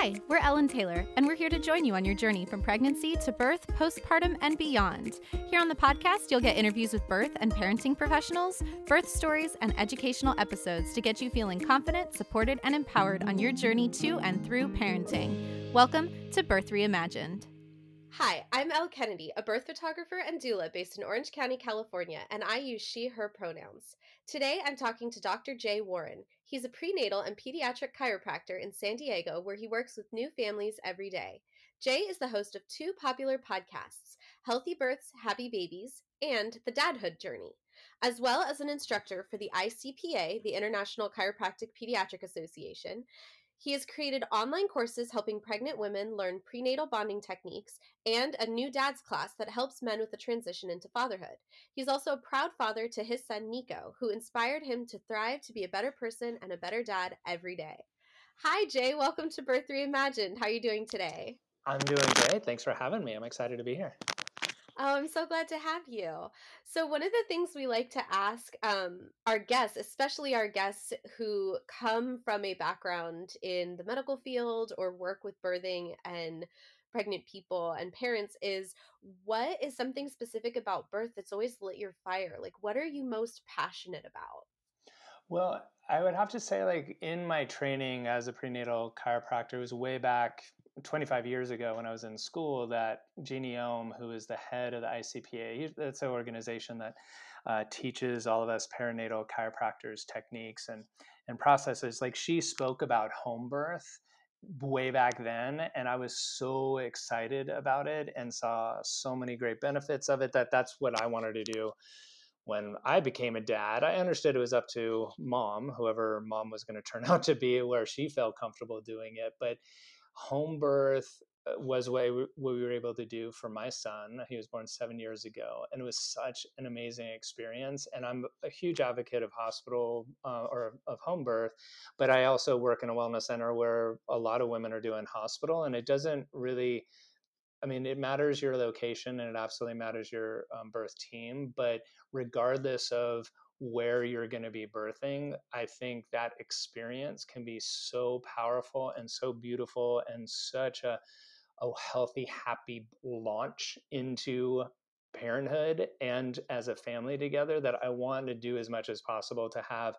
Hi, we're Elle and Taylor, and we're here to join you on your journey from pregnancy to birth, postpartum, and beyond. Here on the podcast, you'll get interviews with birth and parenting professionals, birth stories, and educational episodes to get you feeling confident, supported, and empowered on your journey to and through parenting. Welcome to Birth Reimagined. Hi, I'm Elle Kennedy, a birth photographer and doula based in Orange County, California, and I use she, her pronouns. Today I'm talking to Dr. Jay Warren. He's a prenatal and pediatric chiropractor in San Diego where he works with new families every day. Jay is the host of two popular podcasts Healthy Births, Happy Babies, and The Dadhood Journey, as well as an instructor for the ICPA, the International Chiropractic Pediatric Association, he has created online courses helping pregnant women learn prenatal bonding techniques and a new dad's class that helps men with the transition into fatherhood. He's also a proud father to his son Nico, who inspired him to thrive to be a better person and a better dad every day. Hi Jay, welcome to Birth Reimagined. How are you doing today? I'm doing great. Thanks for having me. I'm excited to be here. Oh, I'm so glad to have you. So, one of the things we like to ask um, our guests, especially our guests who come from a background in the medical field or work with birthing and pregnant people and parents, is what is something specific about birth that's always lit your fire? Like, what are you most passionate about? Well, I would have to say, like, in my training as a prenatal chiropractor, it was way back 25 years ago when I was in school that Jeanne Ohm, who is the head of the ICPA, that's an organization that uh, teaches all of us perinatal chiropractors techniques and, and processes. Like she spoke about home birth way back then and i was so excited about it and saw so many great benefits of it that that's what i wanted to do when i became a dad i understood it was up to mom whoever mom was going to turn out to be where she felt comfortable doing it but home birth uh, was what we, what we were able to do for my son. He was born seven years ago, and it was such an amazing experience. And I'm a huge advocate of hospital uh, or of home birth, but I also work in a wellness center where a lot of women are doing hospital, and it doesn't really. I mean, it matters your location and it absolutely matters your um, birth team, but regardless of where you're going to be birthing, I think that experience can be so powerful and so beautiful and such a, a healthy, happy launch into parenthood and as a family together that I want to do as much as possible to have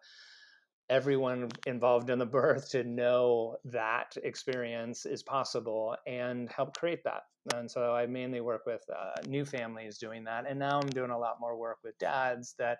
everyone involved in the birth to know that experience is possible and help create that. And so I mainly work with uh, new families doing that. And now I'm doing a lot more work with dads that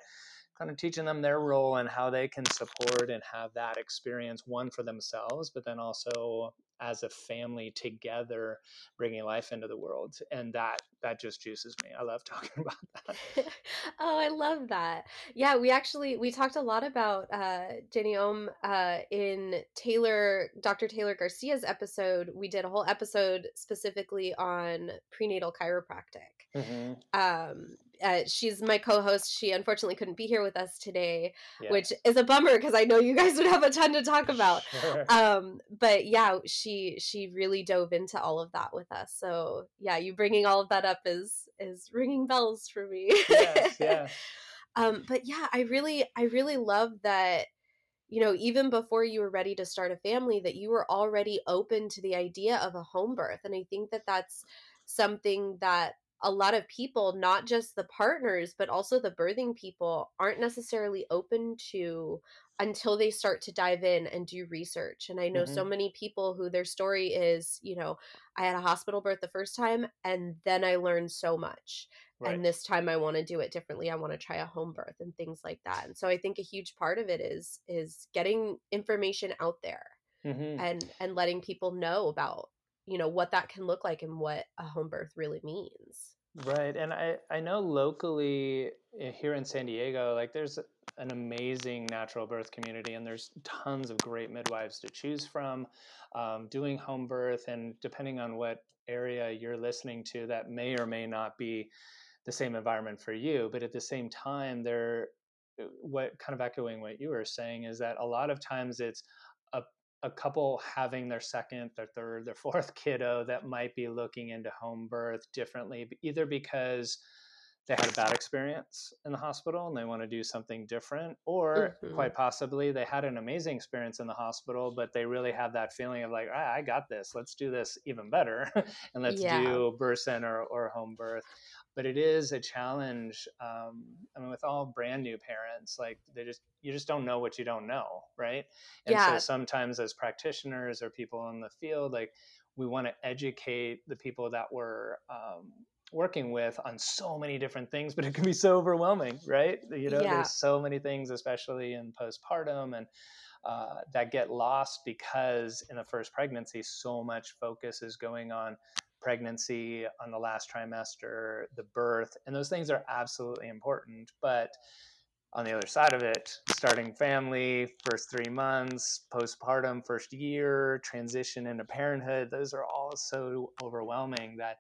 kind of teaching them their role and how they can support and have that experience one for themselves but then also as a family together bringing life into the world and that that just juices me. I love talking about that. Oh i love that. Yeah we actually we talked a lot about uh jeanne ohm uh in taylor dr taylor garcia's episode. We did a whole episode specifically on prenatal chiropractic. Mm-hmm. um uh, she's my co-host. She unfortunately couldn't be here with us today, yeah. which is a bummer because I know you guys would have a ton to talk about. Sure. Um, but yeah, she she really dove into all of that with us. So yeah, you bringing all of that up is is ringing bells for me. yes, yeah. um, but yeah, I really I really love that. You know, even before you were ready to start a family, that you were already open to the idea of a home birth, and I think that that's something that a lot of people, not just the partners, but also the birthing people, aren't necessarily open to until they start to dive in and do research. And I know mm-hmm. so many people who their story is, you know, I had a hospital birth the first time and then I learned so much. Right. And this time I want to do it differently. I want to try a home birth and things like that. And so I think a huge part of it is is getting information out there mm-hmm. and and letting people know about you know what that can look like and what a home birth really means. Right and i i know locally eh, here in san diego like there's an amazing natural birth community and there's tons of great midwives to choose from um, doing home birth and depending on what area you're listening to that may or may not be the same environment for you but at the same time there eh, what kind of echoing what you were saying is that a lot of times it's a couple having their second, their third, their fourth kiddo that might be looking into home birth differently, either because they had a bad experience in the hospital and they want to do something different or Mhm. quite possibly they had an amazing experience in the hospital but they really have that feeling of like ah, i got this let's do this even better and let's Yeah. do birth center or home birth but it is a challenge um, i mean with all brand new parents like they just you just don't know what you don't know right and Yeah. so sometimes as practitioners or people in the field like we want to educate the people that we're um, working with on so many different things but it can be so overwhelming right you know Yeah. there's so many things especially in postpartum and uh, that get lost because in the first pregnancy so much focus is going on pregnancy on the last trimester the birth and those things are absolutely important but on the other side of it, starting family, first three months, postpartum, first year, transition into parenthood, those are all so overwhelming that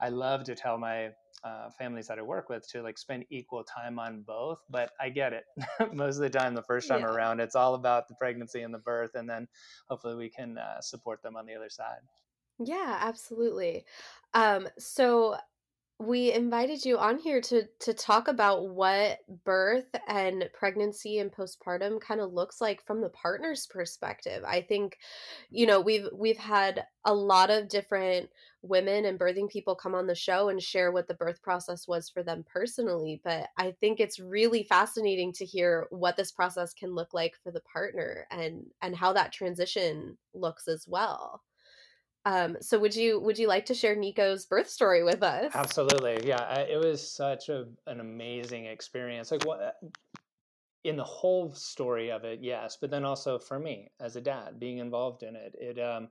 I love to tell my uh, families that I work with to like spend equal time on both. But I get it. Most of the time, the first time Yeah. around, it's all about the pregnancy and the birth, and then hopefully we can uh, support them on the other side. Yeah, absolutely. Um, so we invited you on here to to talk about what birth and pregnancy and postpartum kind of looks like from the partner's perspective. I think, you know, we've we've had a lot of different women and birthing people come on the show and share what the birth process was for them personally, but I think it's really fascinating to hear what this process can look like for the partner and and how that transition looks as well. Um, so would you would you like to share Nico's birth story with us? Absolutely, yeah. I, it was such a an amazing experience. Like what in the whole story of it, yes, but then also for me as a dad being involved in it, it um,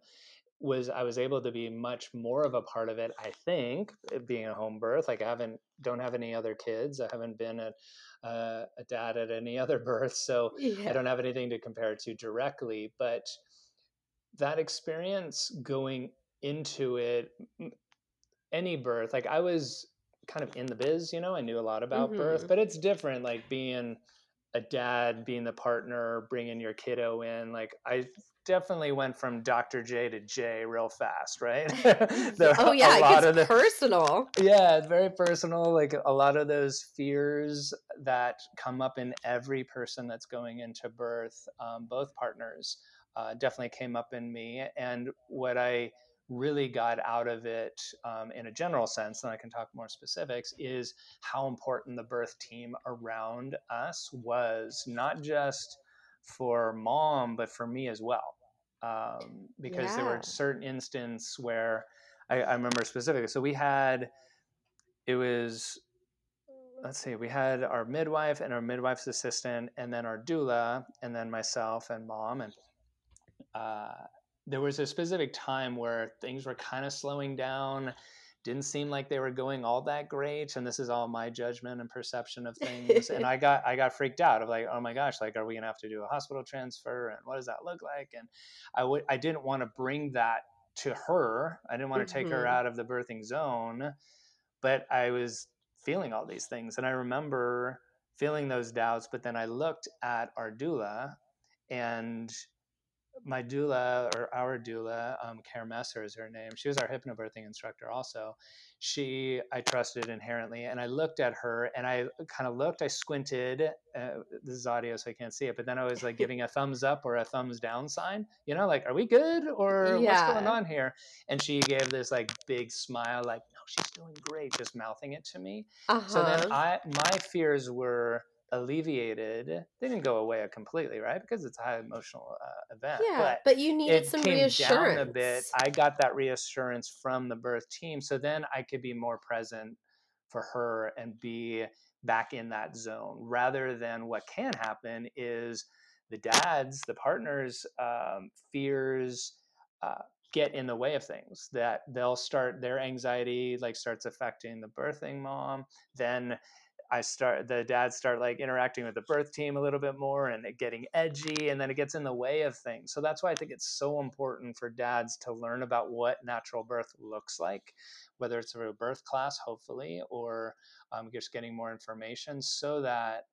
was I was able to be much more of a part of it. I think being a home birth, like I haven't don't have any other kids. I haven't been a uh, a dad at any other birth, so I don't have anything to compare it to directly. But that experience going into it, any birth, like I was kind of in the biz, you know, I knew a lot about birth, Mhm. but it's different, like being a dad, being the partner, bringing your kiddo in. Like I definitely went from Dr. J to J real fast, right? Oh yeah, a it gets of the, personal. yeah, very personal. Like a lot of those fears that come up in every person that's going into birth, um, both partners, uh, definitely came up in me. And what I really got out of it um, in a general sense, and I can talk more specifics, is how important the birth team around us was, not just for mom, but for me as well. Um, because there were certain instances where I, I remember specifically. So we had, it was, let's see, we had our midwife and our midwife's assistant, and then our doula, and then myself and mom. And uh, there was a specific time where things were kind of slowing down. Didn't seem like they were going all that great, and this is all my judgment and perception of things. and I got I got freaked out of like, oh my gosh, like, are we gonna have to do a hospital transfer, and what does that look like? And I would I didn't want to bring that to her. I didn't want to take her Mhm. out of the birthing zone, but I was feeling all these things, and I remember feeling those doubts. But then I looked at our doula, and my doula or our doula, um, Karen Messer is her name. She was our hypnobirthing instructor also. She, I trusted inherently. And I looked at her and I kind of looked, I squinted. Uh, this is audio, so I can't see it. But then I was like giving a thumbs up or a thumbs down sign, you know, like, are we good or what's going on here? And she gave this like big smile, like, no, she's doing great, just mouthing it to me. Uh-huh. So then I my fears were alleviated. They didn't go away completely, right? Because it's a high emotional uh, event. yeah, but but, you needed some reassurance. a bit. I got that reassurance from the birth team, so then I could be more present for her and be back in that zone, rather than what can happen is the dads, the partners' um, fears. Uh, get in the way of things that they'll start their anxiety like starts affecting the birthing mom then i start the dads start like interacting with the birth team a little bit more and getting edgy and then it gets in the way of things. So that's why i think it's so important for dads to learn about what natural birth looks like whether it's through a birth class hopefully or um, just getting more information so that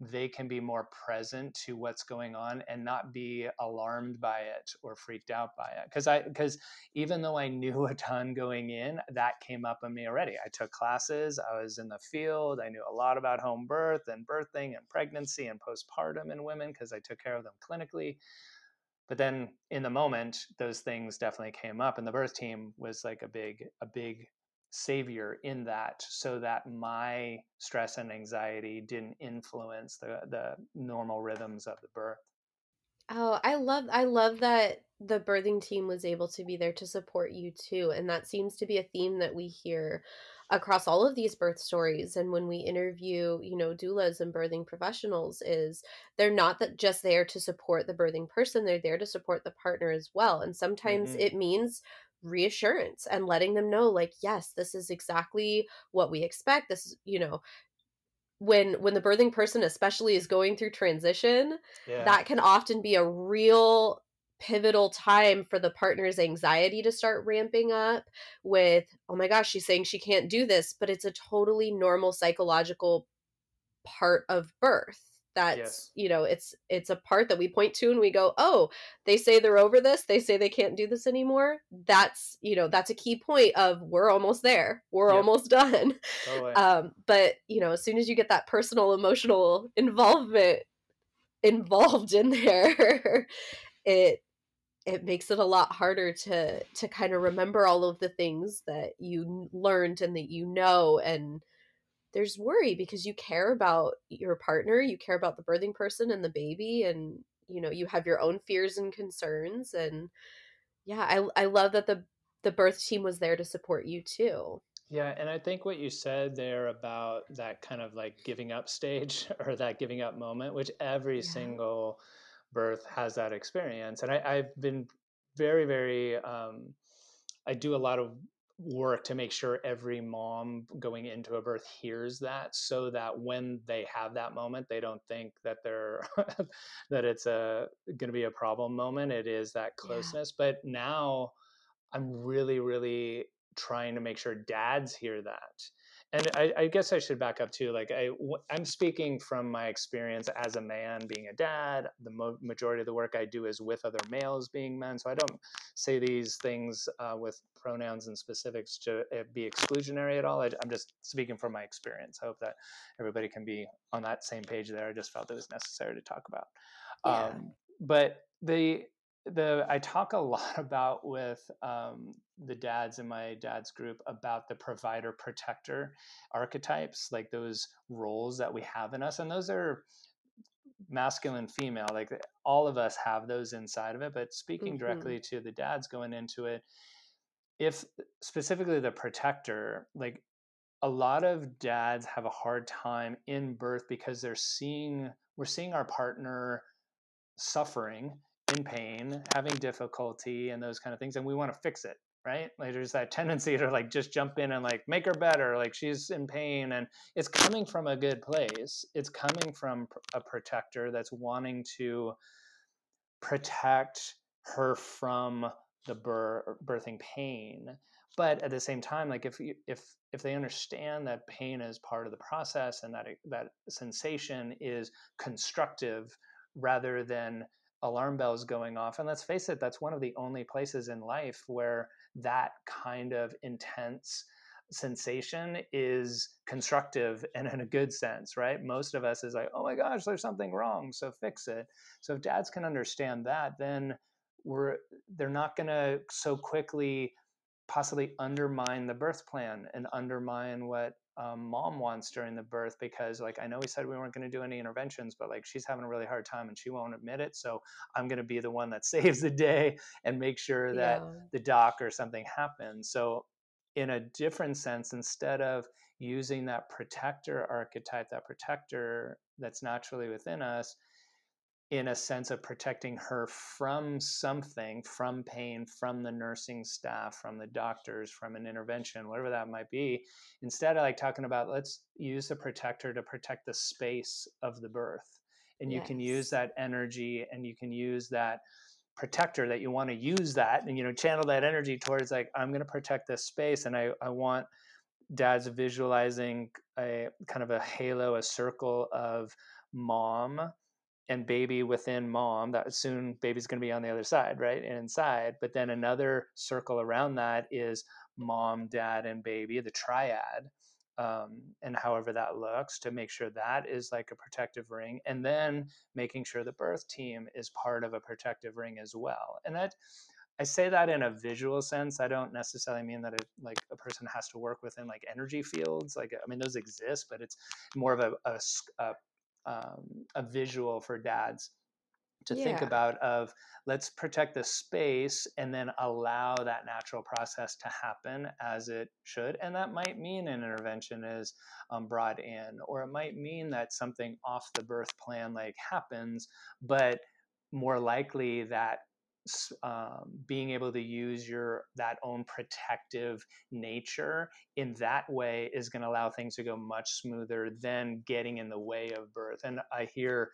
they can be more present to what's going on and not be alarmed by it or freaked out by it. Because i because even though i knew a ton going in that came up in me already. I took classes i was in the field i knew a lot about home birth and birthing and pregnancy and postpartum in women because i took care of them clinically. But then in the moment those things definitely came up and the birth team was like a big a big savior in that so that my stress and anxiety didn't influence the the normal rhythms of the birth oh i love i love that the birthing team was able to be there to support you too and that seems to be a theme that we hear across all of these birth stories and when we interview you know doulas and birthing professionals is they're not that just there to support the birthing person they're there to support the partner as well and sometimes mm-hmm. it means reassurance and letting them know like yes this is exactly what we expect this is you know when when the birthing person especially is going through transition yeah. that can often be a real pivotal time for the partner's anxiety to start ramping up with oh my gosh she's saying she can't do this but it's a totally normal psychological part of birth that's yes. you know it's it's a part that we point to and we go oh they say they're over this they say they can't do this anymore that's you know that's a key point of we're almost there we're yep. almost done totally. um but you know as soon as you get that personal emotional involvement involved in there it it makes it a lot harder to to kind of remember all of the things that you learned and that you know and there's worry because you care about your partner, you care about the birthing person and the baby and you know, you have your own fears and concerns and yeah, I I love that the the birth team was there to support you too. Yeah, and I think what you said there about that kind of like giving up stage or that giving up moment, which every yeah. single birth has that experience. And I, have been very, very um, I do a lot of work to make sure every mom going into a birth hears that so that when they have that moment they don't think that they're that it's a going to be a problem moment it is that closeness yeah. but now i'm really really trying to make sure dads hear that and I, I, guess I should back up too. Like I, I'm speaking from my experience as a man being a dad. The mo- majority of the work I do is with other males being men, so I don't say these things uh, with pronouns and specifics to uh, be exclusionary at all. I, am just speaking from my experience. I hope that everybody can be on that same page there. I just felt it was necessary to talk about. Yeah. Um, but the the I talk a lot about with um, the dads in my dad's group about the provider protector archetypes, like those roles that we have in us, and those are masculine, female. Like all of us have those inside of it. But speaking mm-hmm. directly to the dads going into it, if specifically the protector, like a lot of dads have a hard time in birth because they're seeing we're seeing our partner suffering in pain, having difficulty, and those kind of things, and we want to fix it, right? Like there's that tendency to like just jump in and like make her better, like she's in pain, and it's coming from a good place. It's coming from a protector that's wanting to protect her from the birthing pain but at the same time like if you, if if they understand that pain is part of the process and that that sensation is constructive rather than alarm bells going off. And let's face it, that's one of the only places in life where that kind of intense sensation is constructive and in a good sense, right? Most of us is like, oh my gosh, there's something wrong, so fix it. So if dads can understand that, then we're they're not going to so quickly possibly undermine the birth plan and undermine what um, mom wants during the birth because like i know we said we weren't going to do any interventions but like she's having a really hard time and she won't admit it so i'm going to be the one that saves the day and make sure that yeah. the doc or something happens so in a different sense instead of using that protector archetype that protector that's naturally within us in a sense of protecting her from something, from pain, from the nursing staff, from the doctors, from an intervention, whatever that might be. Instead, I like talking about let's use the protector to protect the space of the birth. And you yes. can use that energy and you can use that protector that you want to use that and you know channel that energy towards like i'm going to protect this space and i, I want dads visualizing a kind of a halo a circle of mom and baby within mom that soon baby's going to be on the other side right and inside but then another circle around that is mom dad and baby the triad um, and however that looks to make sure that is like a protective ring and then making sure the birth team is part of a protective ring as well and that i say that in a visual sense i don't necessarily mean that like a person has to work within like energy fields like i mean those exist but it's more of a, a, a um, a visual for dads to yeah. think about of let's protect the space and then allow that natural process to happen as it should and that might mean an intervention is um, brought in or it might mean that something off the birth plan like happens but more likely that um, being able to use your that own protective nature in that way is going to allow things to go much smoother than getting in the way of birth. And i hear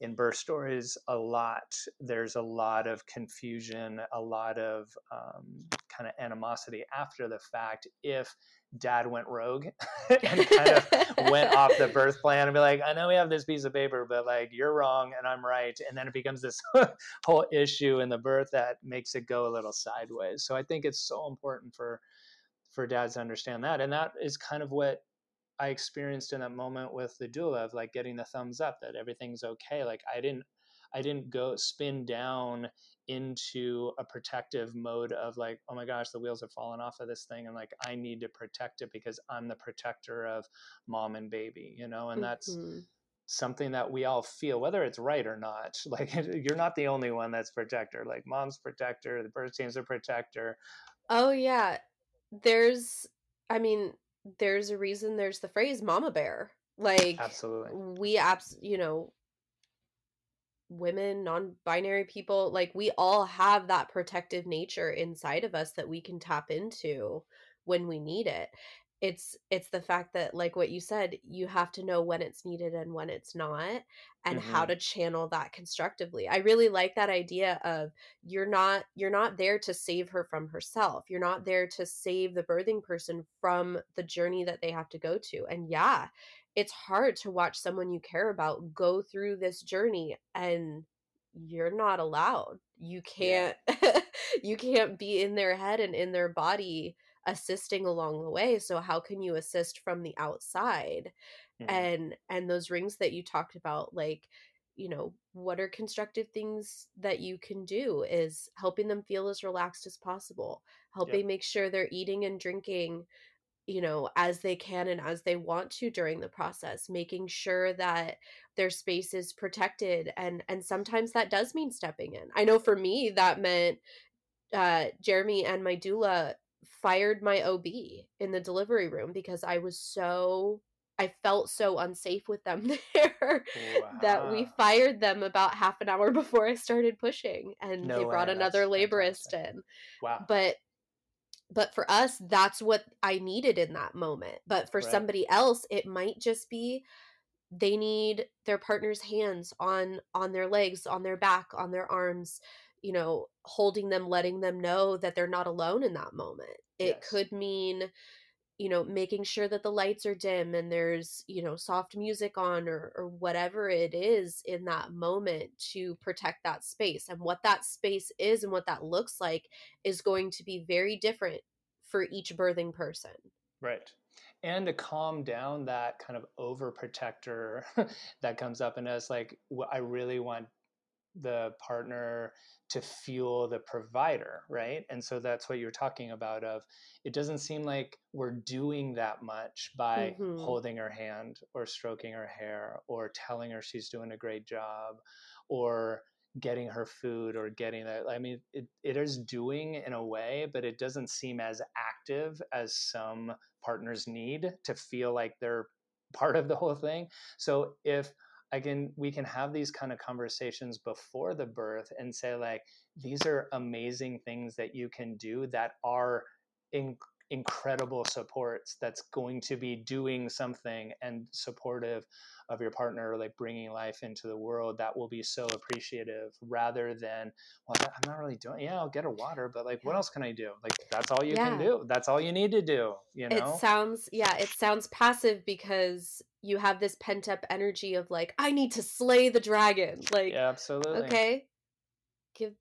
in birth stories a lot there's a lot of confusion a lot of um, kind of animosity after the fact if dad went rogue and kind of went off the birth plan and be like i know we have this piece of paper but like you're wrong and i'm right. And then it becomes this whole issue in the birth that makes it go a little sideways. So i think it's so important for for dads to understand that. And that is kind of what I experienced in that moment with the doula of like getting the thumbs up that everything's okay. Like I didn't I didn't go spin down into a protective mode of like, oh my gosh, the wheels have fallen off of this thing and like I need to protect it because I'm the protector of mom and baby, you know, and that's mm-hmm. something that we all feel, whether it's right or not. Like you're not the only one that's protector. Like mom's protector, the birth team's a protector. Oh yeah. There's I mean, there's a reason there's the phrase mama bear. Like absolutely, we abs you know women non-binary people like we all have that protective nature inside of us that we can tap into when we need it. It's it's the fact that like what you said you have to know when it's needed and when it's not and mm-hmm. how to channel that constructively. I really like that idea of you're not you're not there to save her from herself. You're not there to save the birthing person from the journey that they have to go to. And yeah it's hard to watch someone you care about go through this journey and you're not allowed you can't yeah. you can't be in their head and in their body assisting along the way so how can you assist from the outside mm-hmm. and and those rings that you talked about like you know what are constructive things that you can do is helping them feel as relaxed as possible helping yep. make sure they're eating and drinking you know as they can and as they want to during the process making sure that their space is protected and and sometimes that does mean stepping in i know for me that meant uh jeremy and my doula fired my OB in the delivery room because I was so I felt so unsafe with them there wow. that we fired them about half an hour before I started pushing and no they brought way. another that's laborist fantastic. in. Wow. But but for us that's what I needed in that moment. But for right. somebody else it might just be they need their partner's hands on on their legs, on their back, on their arms you know, holding them, letting them know that they're not alone in that moment. It yes. could mean, you know, making sure that the lights are dim and there's, you know, soft music on or, or whatever it is in that moment to protect that space. And what that space is and what that looks like is going to be very different for each birthing person. Right and to calm down that kind of overprotector that comes up in us like i really want the partner to fuel the provider right and so that's what you're talking about of it doesn't seem like we're doing that much by mm-hmm. holding her hand or stroking her hair or telling her she's doing a great job or getting her food or getting that i mean it, it is doing in a way but it doesn't seem as active as some partners need to feel like they're part of the whole thing so if I can we can have these kind of conversations before the birth and say like these are amazing things that you can do that are in, incredible supports that's going to be doing something and supportive of your partner like bringing life into the world that will be so appreciative rather than well i'm not really doing yeah i'll get a water but like what else can i do? Like that's all you yeah. can do. That's all you need to do you know? it sounds yeah it sounds passive because you have this pent up energy of like i need to slay the dragon like yeah, absolutely. okay give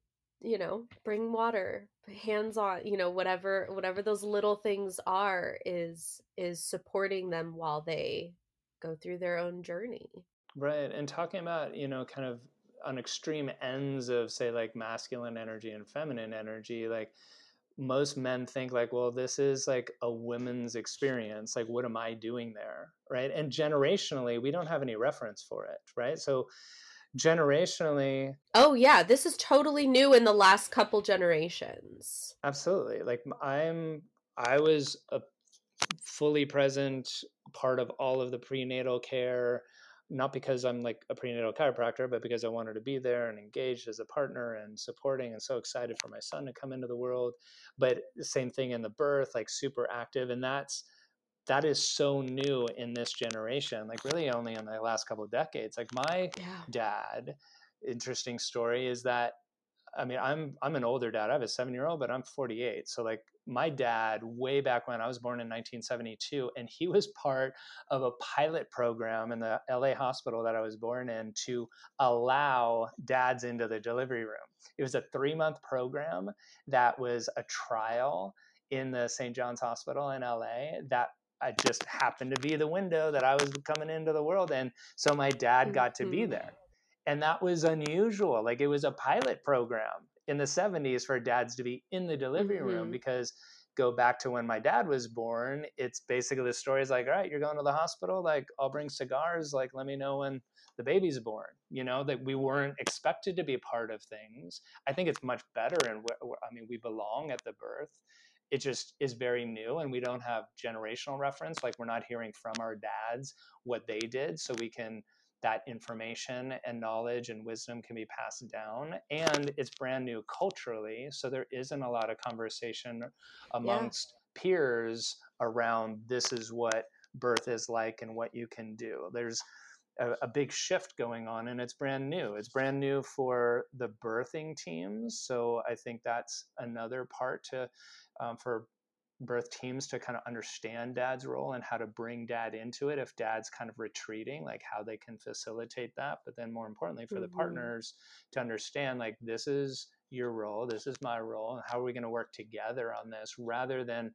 you know bring water hands on you know whatever whatever those little things are is is supporting them while they go through their own journey. Right. And talking about, you know, kind of on extreme ends of, say, like masculine energy and feminine energy, like most men think like well this is like a women's experience like what am i doing there right and generationally we don't have any reference for it right so generationally oh yeah this is totally new in the last couple generations absolutely like i'm i was a fully present part of all of the prenatal care not because I'm like a prenatal chiropractor, but because I wanted to be there and engaged as a partner and supporting and so excited for my son to come into the world. But same thing in the birth, like super active. And that's that is so new in this generation, like really only in the last couple of decades. Like my yeah. dad, interesting story is that I mean, I'm I'm an older dad. I have a seven year old, but I'm 48. So like my dad, way back when I was born in 1972, and he was part of a pilot program in the LA hospital that I was born in to allow dads into the delivery room. It was a three month program that was a trial in the St. John's Hospital in LA that I just happened to be the window that I was coming into the world and so my dad got to be mm-hmm. there and that was unusual like it was a pilot program in the 70s for dads to be in the delivery mm-hmm. room because go back to when my dad was born it's basically the story is like all right you're going to the hospital like i'll bring cigars like let me know when the baby's born you know that we weren't expected to be a part of things i think it's much better and i mean we belong at the birth it just is very new and we don't have generational reference like we're not hearing from our dads what they did so we can that information and knowledge and wisdom can be passed down and it's brand new culturally so there isn't a lot of conversation amongst yeah. peers around this is what birth is like and what you can do there's a, a, big shift going on and it's brand new it's brand new for the birthing teams so i think that's another part to um, for birth teams to kind of understand dad's role and how to bring dad into it if dad's kind of retreating like how they can facilitate that but then more importantly for mm-hmm. the partners to understand like this is your role this is my role and how are we going to work together on this rather than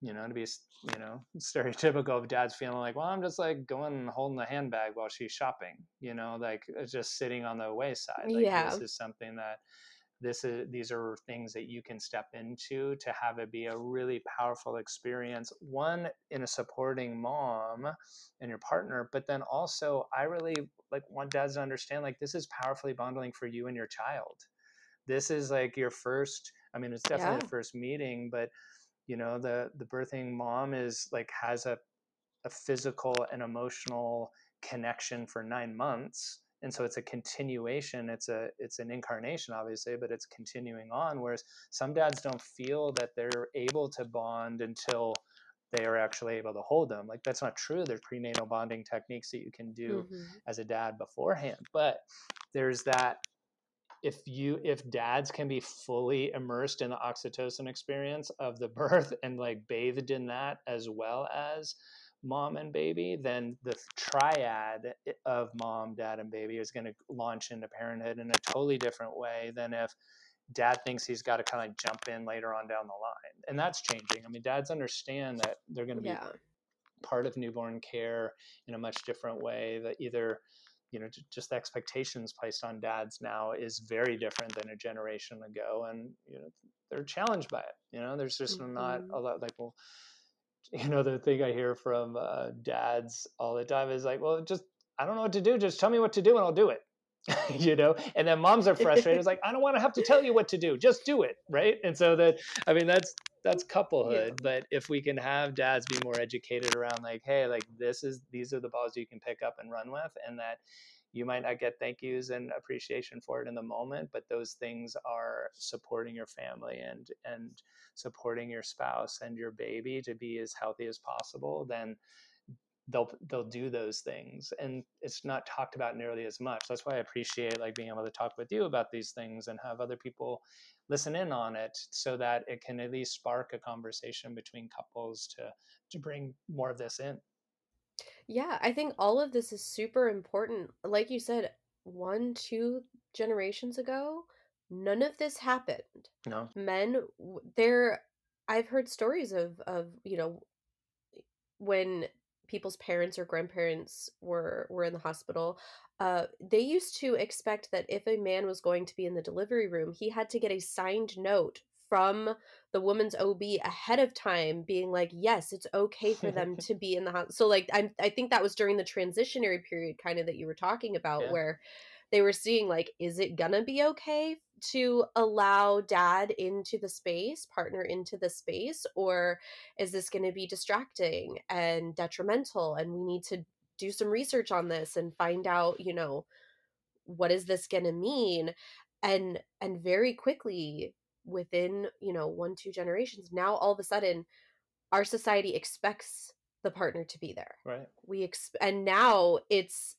you know to be you know stereotypical of dads feeling like well i'm just like going and holding the handbag while she's shopping you know like uh, just sitting on the wayside like yeah. this is something that this is these are things that you can step into to have it be a really powerful experience one in a supporting mom and your partner but then also i really like want dads to understand like this is powerfully bonding for you and your child this is like your first i mean it's definitely yeah. the first meeting but you know the the birthing mom is like has a a physical and emotional connection for 9 months and so it's a continuation it's a it's an incarnation obviously but it's continuing on whereas some dads don't feel that they're able to bond until they are actually able to hold them like that's not true there's prenatal bonding techniques that you can do mm-hmm. as a dad beforehand but there's that if you if dads can be fully immersed in the oxytocin experience of the birth and like bathed in that as well as mom and baby, then the triad of mom, dad, and baby is going to launch into parenthood in a totally different way than if dad thinks he's got to kind of jump in later on down the line. And that's changing. I mean, dads understand that they're going to be yeah. part of newborn care in a much different way that either you know just the expectations placed on dads now is very different than a generation ago and you know they're challenged by it you know? There's just mm-hmm. not a lot like well you know the thing i hear from uh, dads all the time is like well just i don't know what to do just tell me what to do and i'll do it. You know? And then moms are frustrated it's like i don't want to have to tell you what to do just do it right? And so that i mean that's that's couplehood yeah. but if we can have dads be more educated around like hey like this is these are the balls you can pick up and run with and that you might not get thank yous and appreciation for it in the moment but those things are supporting your family and and supporting your spouse and your baby to be as healthy as possible then they'll they'll do those things and it's not talked about nearly as much. That's why i appreciate like being able to talk with you about these things and have other people listen in on it so that it can at least spark a conversation between couples to to bring more of this in. Yeah i think all of this is super important. Like you said one two generations ago none of this happened. No. Men there i've heard stories of of you know when people's parents or grandparents were were in the hospital uh, they used to expect that if a man was going to be in the delivery room he had to get a signed note from the woman's OB ahead of time being like yes it's okay for them to be in the house so like i I think that was during the transitionary period kind of that you were talking about yeah. where they were seeing like is it gonna be okay to allow dad into the space partner into the space or is this to be distracting and detrimental and we need to do some research on this and find out you know what is this to mean? And and very quickly within you know one two generations now all of a sudden our society expects the partner to be there. Right. We ex- and now it's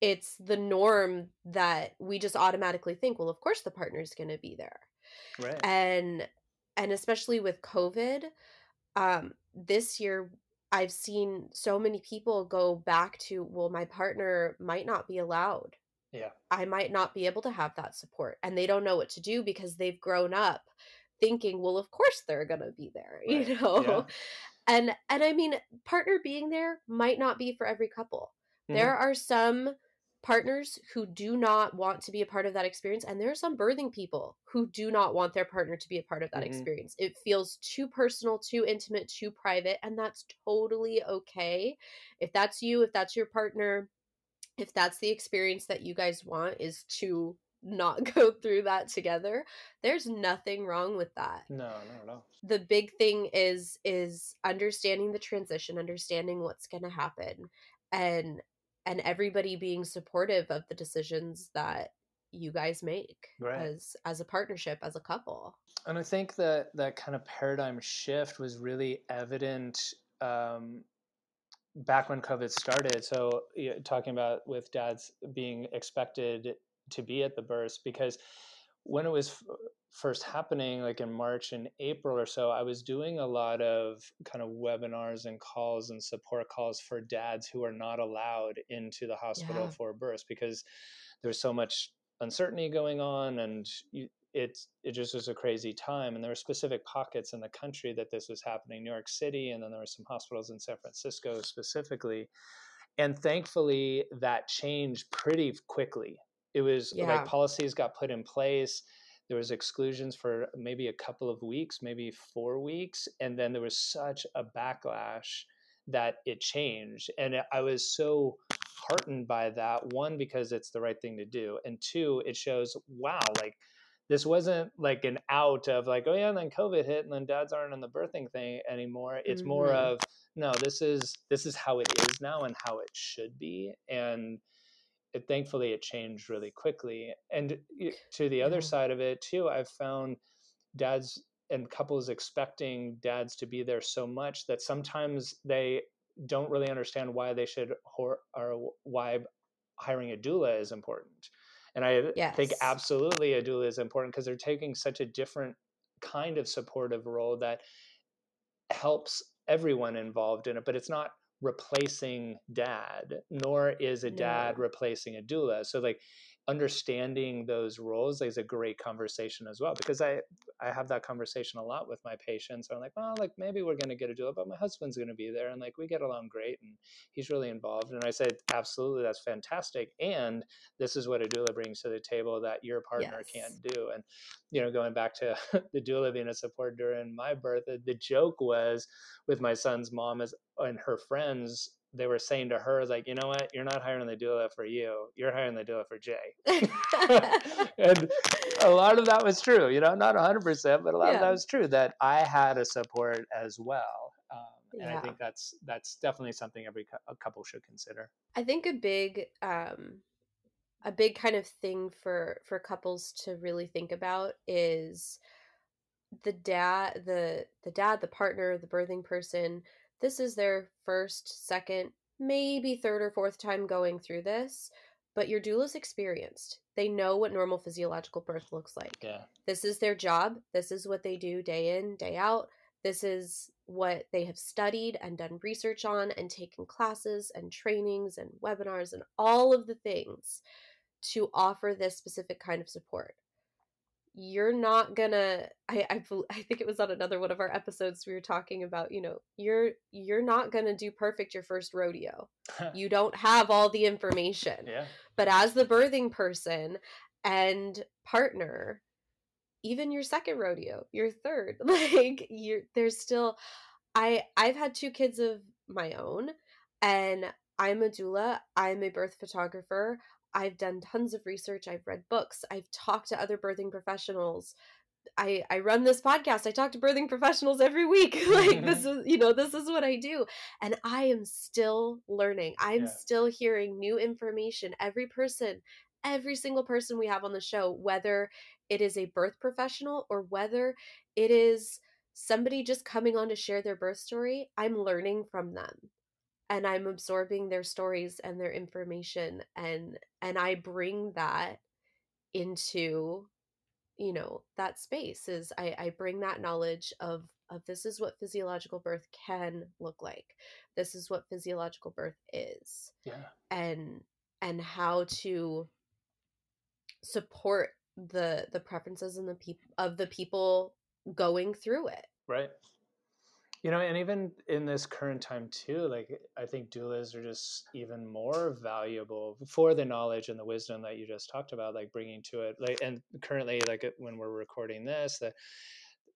it's the norm that we just automatically think well of course the partner is going to be there. Right. And and especially with covid um this year i've seen so many people go back to well my partner might not be allowed. Yeah. I might not be able to have that support. And they don't know what to do because they've grown up thinking well of course they're going to be there right. you know? Yeah. and and i mean partner being there might not be for every couple. Mm-hmm. there are some partners who do not want to be a part of that experience and there are some birthing people who do not want their partner to be a part of that mm-hmm. experience. It feels too personal too intimate too private and that's totally okay. If that's you if that's your partner if that's the experience that you guys want is to not go through that together there's nothing wrong with that. No no no the big thing is is understanding the transition understanding what's going to happen and and everybody being supportive of the decisions that you guys make right. as as a partnership as a couple and i think that that kind of paradigm shift was really evident um, back when covid started so you know, talking about with dads being expected to be at the birth because when it was first happening like in march and april or so i was doing a lot of kind of webinars and calls and support calls for dads who are not allowed into the hospital yeah. for birth because there's so much uncertainty going on and you, it it just was a crazy time. And there were specific pockets in the country that this was happening new york city and then there were some hospitals in san francisco specifically. And thankfully that changed pretty quickly it was yeah. like policies got put in place there was exclusions for maybe a couple of weeks maybe four weeks and then there was such a backlash that it changed and i was so heartened by that one because it's the right thing to do and two it shows wow like this wasn't like an out of like oh yeah and then covid hit and then dads aren't in the birthing thing anymore it's mm-hmm. more of no this is this is how it is now and how it should be and it, thankfully it changed really quickly. And to the other side of it too, I've found dads and couples expecting dads to be there so much that sometimes they don't really understand why they should or, or why hiring a doula is important. And I yes. think absolutely a doula is important because they're taking such a different kind of supportive role that helps everyone involved in it, but it's not replacing dad, nor is a dad no. replacing a doula. So like understanding those roles is a great conversation as well because I I have that conversation a lot with my patients. I'm like, well, like maybe we're going to get a doula, but my husband's going to be there, and like we get along great, and he's really involved. And I said, absolutely, that's fantastic. And this is what a doula brings to the table that your partner yes. can't do. And you know, going back to the doula being a support during my birth, the joke was with my son's mom as and her friends they were saying to her like you know what you're not hiring the doula for you you're hiring the doula for jay and a lot of that was true you know not 100% but a lot yeah. of that was true that i had a support as well um, and yeah. i think that's that's definitely something every couple should consider i think a big um, a big kind of thing for for couples to really think about is the dad the the dad the partner the birthing person this is their first second maybe third or fourth time going through this but your doula's experienced. They know what normal physiological birth looks like. Yeah. This is their job. This is what they do day in day out. This is what they have studied and done research on and taken classes and trainings and webinars and all of the things to offer this specific kind of support you're not gonna I, I i think it was on another one of our episodes we were talking about you know you're you're not gonna do perfect your first rodeo. You don't have all the information. Yeah. But as the birthing person and partner even your second rodeo your third like you're there's still i i've had two kids of my own and i'm a doula i'm a birth photographer I've done tons of research. I've read books. I've talked to other birthing professionals. I I run this podcast. I talk to birthing professionals every week. like this is, you know, this is what I do. And I am still learning. I'm Yeah. still hearing new information. Every person, every single person we have on the show, whether it is a birth professional or whether it is somebody just coming on to share their birth story, I'm learning from them and I'm absorbing their stories and their information and and I bring that into you know that space is I, I bring that knowledge of of this is what physiological birth can look like. This is what physiological birth is yeah. and and how to support the the preferences and the people of the people going through it. Right. You know, and even in this current time too, like I think doulas are just even more valuable for the knowledge and the wisdom that you just talked about, like bringing to it. Like, and currently, like uh, when we're recording this, the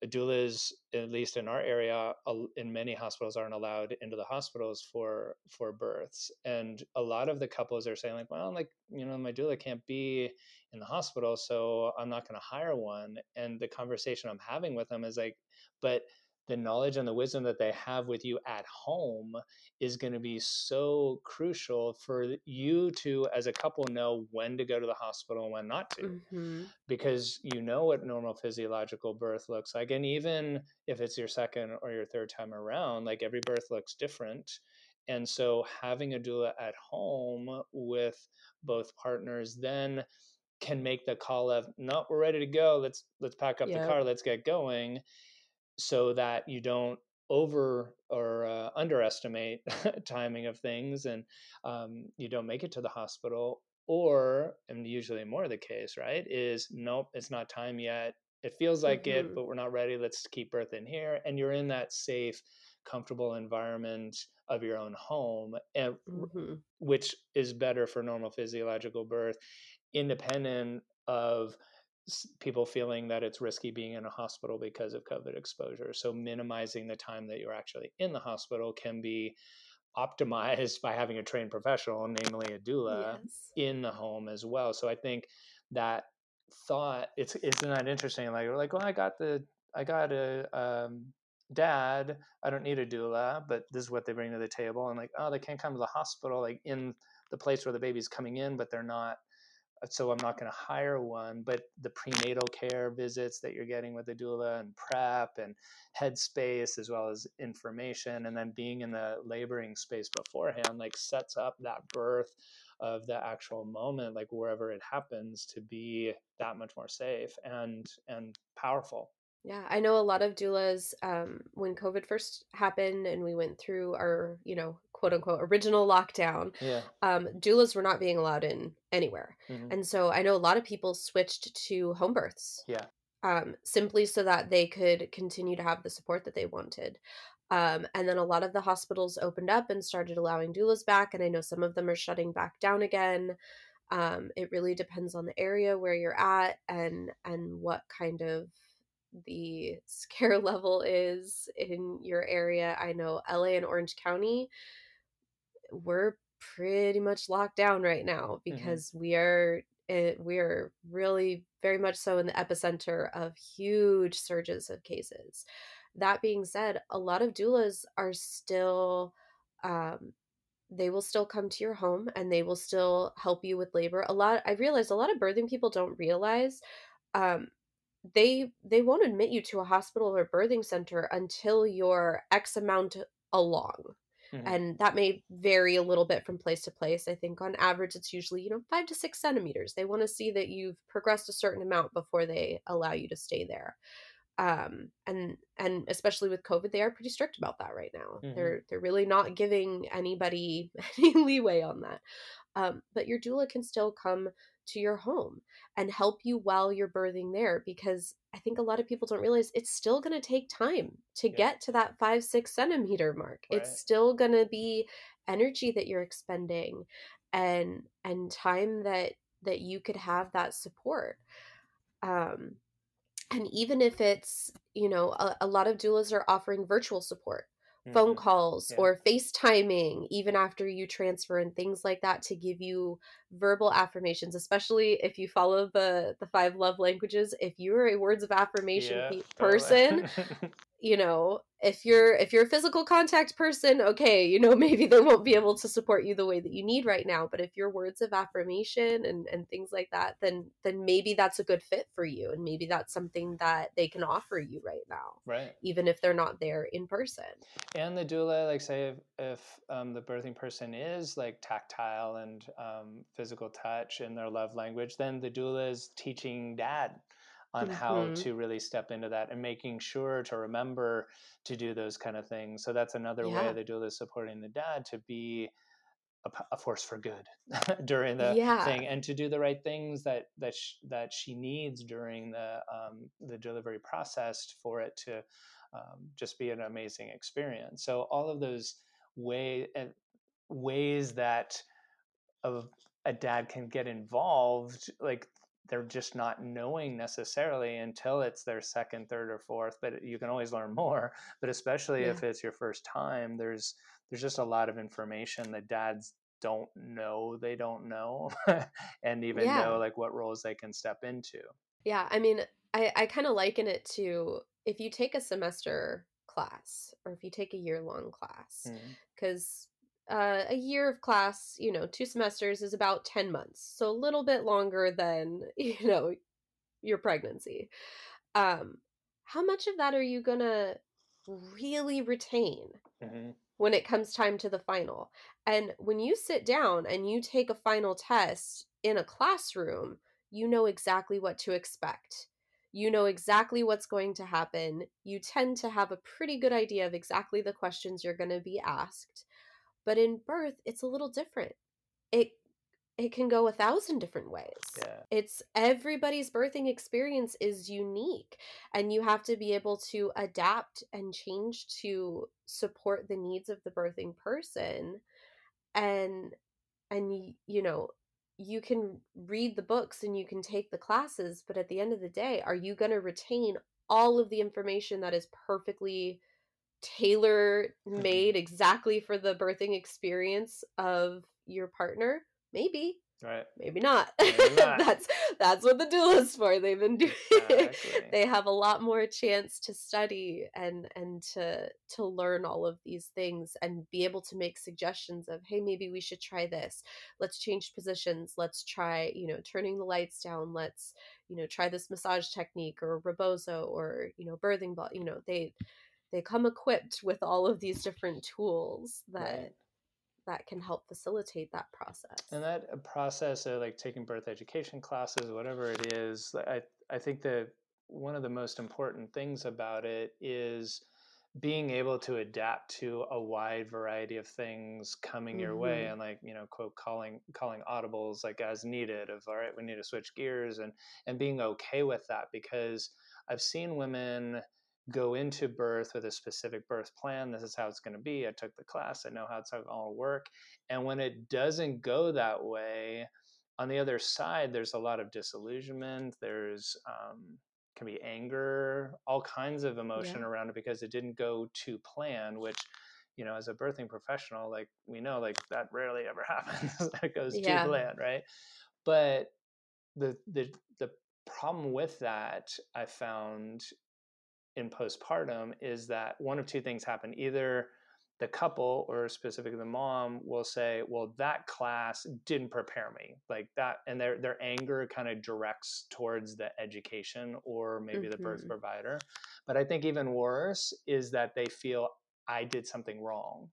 doulas, at least in our area, in many hospitals, aren't allowed into the hospitals for for births, and a lot of the couples are saying like, well, like you know, my doula can't be in the hospital, so I'm not going to hire one. And the conversation I'm having with them is like, but the knowledge and the wisdom that they have with you at home is going to be so crucial for you to as a couple know when to go to the hospital and when not to mm-hmm. because you know what normal physiological birth looks like and even if it's your second or your third time around like every birth looks different and so having a doula at home with both partners then can make the call of no we're ready to go let's let's pack up Yep. the car let's get going so that you don't over or uh, underestimate timing of things and um, you don't make it to the hospital or and usually more the case right is nope it's not time yet it feels like Mhm. it but we're not ready let's keep birth in here and you're in that safe comfortable environment of your own home and Mm-hmm. which is better for normal physiological birth independent of people feeling that it's risky being in a hospital because of covid exposure. So minimizing the time that you're actually in the hospital can be optimized by having a trained professional namely a doula yes. in the home as well. So i think that thought it's isn't interesting? Like we're like well i got the i got a um, dad i don't need a doula but this is what they bring to the table. And like oh they can't come to the hospital like in the place where the baby's coming in but they're not so i'm not going to hire one but the prenatal care visits that you're getting with the doula and prep and headspace as well as information and then being in the laboring space beforehand like sets up that birth of the actual moment like wherever it happens to be that much more safe and and powerful Yeah, I know a lot of doulas. Um, when COVID first happened and we went through our, you know, quote unquote original lockdown, yeah um, doulas were not being allowed in anywhere. Mhm. And so I know a lot of people switched to home births. Yeah. Um, simply so that they could continue to have the support that they wanted. Um, and then a lot of the hospitals opened up and started allowing doulas back. And I know some of them are shutting back down again. Um, it really depends on the area where you're at and and what kind of the scare level is in your area. I know LA and Orange County, we're pretty much locked down right now because we are it, we are really very much so in the epicenter of huge surges of cases. That being said, a lot of doulas are still um, they will still come to your home and they will still help you with labor. A lot I realized a lot of birthing people don't realize um they they won't admit you to a hospital or birthing center until you're X amount along. Mm-hmm. And that may vary a little bit from place to place. I think on average, it's usually, you know, five to six centimeters. They want to see that you've progressed a certain amount before they allow you to stay there. Um, and and especially with COVID, they are pretty strict about that right now. Mm-hmm. They're they're really not giving anybody any leeway on that. Um, but your doula can still come to your home and help you while you're birthing there because I think a lot of people don't realize it's still going to take time to yeah. get to that five, six centimeter mark. Right. It's still going to be energy that you're expending and and time that that you could have that support um and even if it's you know a, a lot of doulas are offering virtual support mm-hmm. phone calls yeah. or FaceTiming even after you transfer and things like that to give you verbal affirmations, especially if you follow the the five love languages. If you're a words of affirmation yeah, pe- person, you know, if you're if you're a physical contact person okay you know maybe they won't be able to support you the way that you need right now but if your words of affirmation and and things like that then then maybe that's a good fit for you and maybe that's something that they can offer you right now right. even if they're not there in person. And the doula like say if, if um, the birthing person is like tactile and um, physical touch in their love language then the doula is teaching dad on mm-hmm. how to really step into that and making sure to remember to do those kind of things. So that's another yeah. way they do this supporting the dad to be a, a force for good during the yeah. thing and to do the right things that that sh- that she needs during the um, the delivery process for it to um, just be an amazing experience. So all of those way uh, ways that of a dad can get involved like they're just not knowing necessarily until it's their second, third, or fourth. But you can always learn more. But especially yeah. if it's your first time, there's there's just a lot of information that dads don't know they don't know, and even yeah. know like what roles they can step into. Yeah, I mean, I I kind of liken it to if you take a semester class or if you take a year long class because. Mm uh, a year of class, you know, two semesters is about 10 months. So a little bit longer than, you know, your pregnancy. Um, how much of that are you going to really retain mm-hmm. when it comes time to the final? And when you sit down and you take a final test in a classroom, you know exactly what to expect. You know exactly what's going to happen. You tend to have a pretty good idea of exactly the questions you're going to be asked but in birth, it's a little different. It it can go a thousand different ways. Yeah. It's everybody's birthing experience is unique and you have to be able to adapt and change to support the needs of the birthing person and and you know you can read the books and you can take the classes but at the end of the day are you going to retain all of the information that is perfectly tailor mm-hmm. made exactly for the birthing experience of your partner? Maybe. Right. Maybe not, maybe not. that's that's what the doulas for. They've been doing exactly. they have a lot more chance to study and and to to learn all of these things and be able to make suggestions of hey maybe we should try this. Let's change positions. Let's try you know turning the lights down. Let's you know try this massage technique or rebozo or you know birthing ball. You know they they come equipped with all of these different tools that right. that can help facilitate that process and that uh, process of like taking birth education classes whatever it is i i think that one of the most important things about it is being able to adapt to a wide variety of things coming mm-hmm. your way mm-hmm. and like you know quote calling calling audibles like as needed of all right we need to switch gears and and being okay with that because i've seen women go into birth with a specific birth plan. This is how it's going to be. I took the class. I know how it's all work. And when it doesn't go that way, on the other side, there's a lot of disillusionment. There's um, can be anger, all kinds of emotion yeah. around it because it didn't go to plan, which you know, as a birthing professional, like we know, like that rarely ever happens. it goes yeah. to plan, right? But the the the problem with that I found in postpartum is that one of two things happen. Either the couple or specifically the mom will say well that class didn't prepare me like that and their their anger kind of directs towards the education or maybe mm-hmm. the birth mm-hmm. provider but i think even worse is that they feel i did something wrong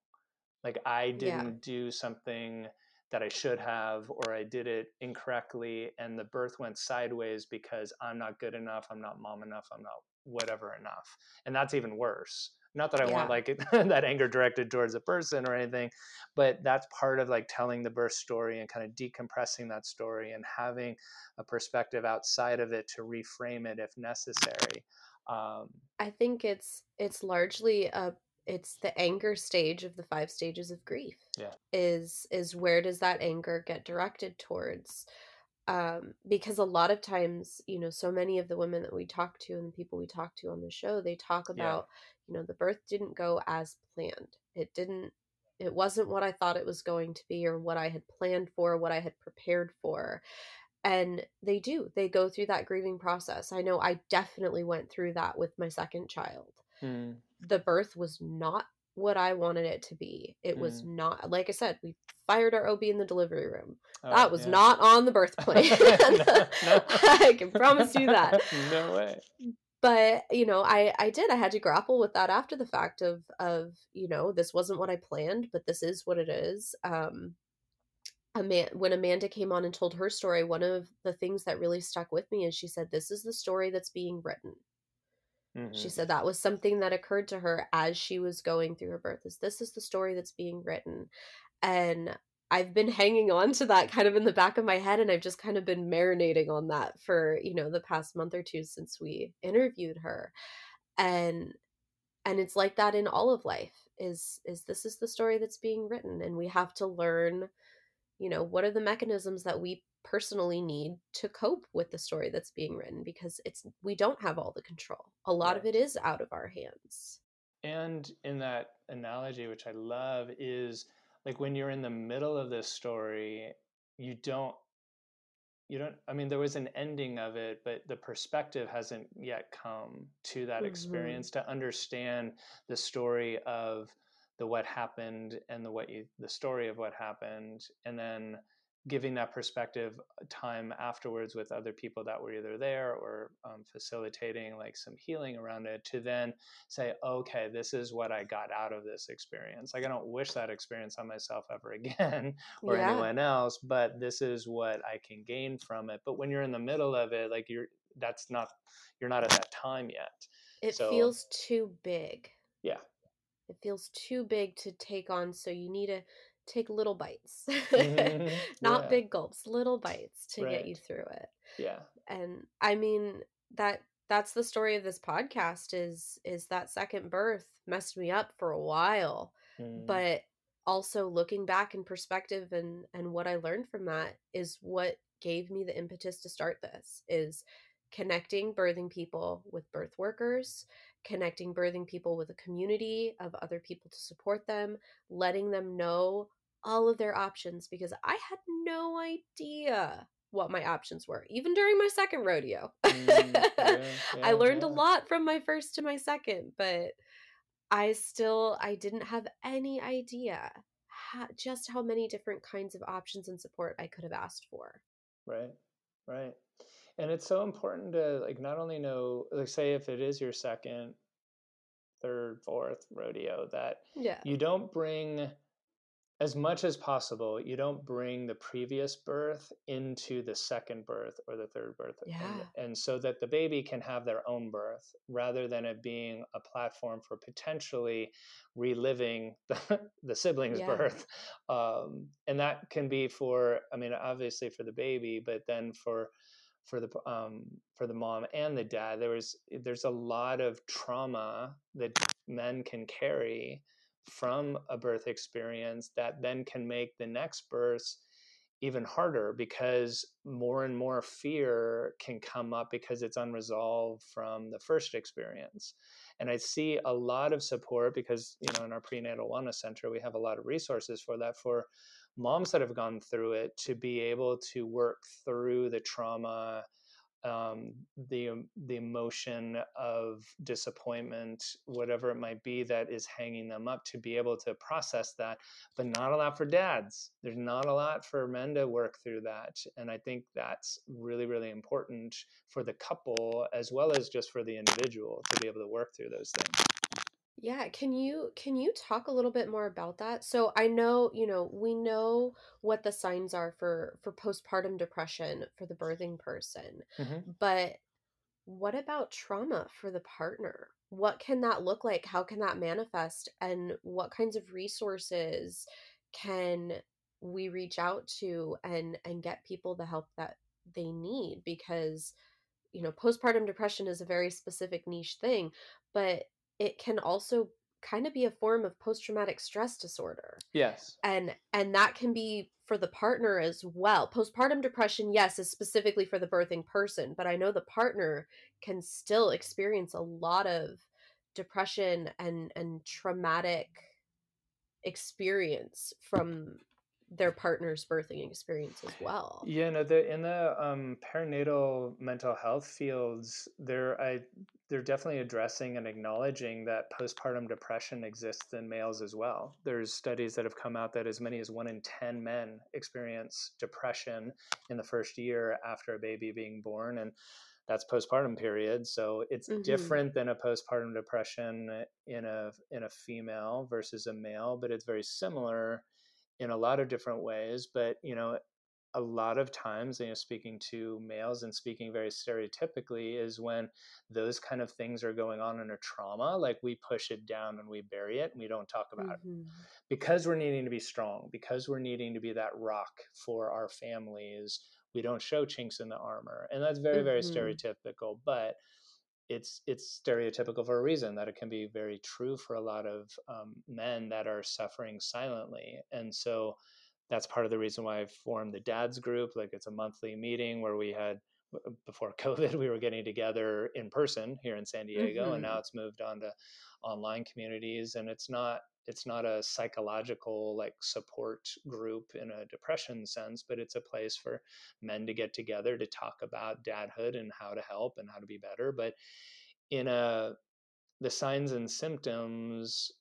like i didn't yeah. do something that I should have, or I did it incorrectly, and the birth went sideways because I'm not good enough, I'm not mom enough, I'm not whatever enough. And that's even worse. Not that I yeah. want like that anger directed towards a person or anything, but that's part of like telling the birth story and kind of decompressing that story and having a perspective outside of it to reframe it if necessary. Um, I think it's it's largely a it's the anger stage of the five stages of grief. Yeah. Is is where does that anger get directed towards? Um, because a lot of times you know so many of the women that we talk to and the people we talk to on the show they talk about yeah. you know the birth didn't go as planned it didn't it wasn't what i thought it was going to be or what i had planned for what i had prepared for and they do they go through that grieving process i know i definitely went through that with my second child mm. the birth was not what I wanted it to be. It mm. was not like I said, we fired our OB in the delivery room. Oh, that was yeah. not on the birth plan. no, no. I can promise you that. no way. But you know, I I did. I had to grapple with that after the fact of of you know this wasn't what I planned, but this is what it is. Um, Man- when Amanda came on and told her story, one of the things that really stuck with me is she said, "This is the story that's being written." Mm-hmm. She said that was something that occurred to her as she was going through her birth. Is this is the story that's being written, and I've been hanging on to that kind of in the back of my head, and I've just kind of been marinating on that for you know the past month or two since we interviewed her, and and it's like that in all of life. Is is this is the story that's being written, and we have to learn, you know, what are the mechanisms that we personally need to cope with the story that's being written because it's we don't have all the control. A lot right. of it is out of our hands. And in that analogy which I love is like when you're in the middle of this story, you don't you don't i mean there was an ending of it but the perspective hasn't yet come to that mm-hmm. experience to understand the story of the what happened and the what you the story of what happened and then giving that perspective uh, time afterwards with other people that were either there or um, facilitating like some healing around it to then say okay this is what i got out of this experience. Like i don't wish that experience on myself ever again or yeah. anyone else but this is what i can gain from it. But when you're in the middle of it like you're that's not you're not at that time yet. It so, feels too big. Yeah. It feels too big to take on so you need to take little bites mm-hmm. not yeah. big gulps little bites to right. get you through it yeah and i mean that that's the story of this podcast is is that second birth messed me up for a while mm. but also looking back in perspective and and what i learned from that is what gave me the impetus to start this is connecting birthing people with birth workers connecting birthing people with a community of other people to support them letting them know all of their options because I had no idea what my options were, even during my second rodeo. Mm, yeah, yeah, I learned yeah. a lot from my first to my second, but I still I didn't have any idea how, just how many different kinds of options and support I could have asked for. Right. Right. And it's so important to like not only know like say if it is your second, third, fourth rodeo that yeah. you don't bring as much as possible, you don't bring the previous birth into the second birth or the third birth. Yeah. And, and, so that the baby can have their own birth rather than it being a platform for potentially reliving the, the sibling's yeah. birth. Um, and that can be for, I mean, obviously for the baby, but then for for the um, for the mom and the dad there was there's a lot of trauma that men can carry from a birth experience that then can make the next birth even harder because more and more fear can come up because it's unresolved from the first experience. And I see a lot of support because, you know, in our prenatal wellness center, we have a lot of resources for that for moms that have gone through it to be able to work through the trauma um, the the emotion of disappointment, whatever it might be, that is hanging them up, to be able to process that. But not a lot for dads. There's not a lot for men to work through that, and I think that's really really important for the couple as well as just for the individual to be able to work through those things. Yeah, can you can you talk a little bit more about that? So I know, you know, we know what the signs are for for postpartum depression for the birthing person, hmm but what about trauma for the partner? What can that look like? How can that manifest? And what kinds of resources can we reach out to and and get people the help that they need? Because you know, postpartum depression is a very specific niche thing, but it can also kind of be a form of post traumatic stress disorder. Yes. And and that can be for the partner as well. Postpartum depression, yes, is specifically for the birthing person, but I know the partner can still experience a lot of depression and and traumatic experience from their partner's birthing experience as well. Yeah, no, the in the um, perinatal mental health fields, they're I they're definitely addressing and acknowledging that postpartum depression exists in males as well. There's studies that have come out that as many as one in ten men experience depression in the first year after a baby being born, and that's postpartum period. So it's Mhm. different than a postpartum depression in a in a female versus a male, but it's very similar in a lot of different ways. But you know, a lot of times, you know, speaking to males and speaking very stereotypically is when those kind of things are going on in a trauma, like we push it down and we bury it and we don't talk about it Mhm. because we're needing to be strong, because we're needing to be that rock for our families. We don't show chinks in the armor, and that's very, very Mhm. stereotypical. But it's it's stereotypical for a reason that it can be very true for a lot of um, men that are suffering silently and so that's part of the reason why i formed the dads group like it's a monthly meeting where we had before covid we were getting together in person here in san diego and now it's moved on to online communities and it's not it's not a psychological like support group in a depression sense but it's a place for men to get together to talk about dadhood and how to help and how to be better but in a the signs and symptoms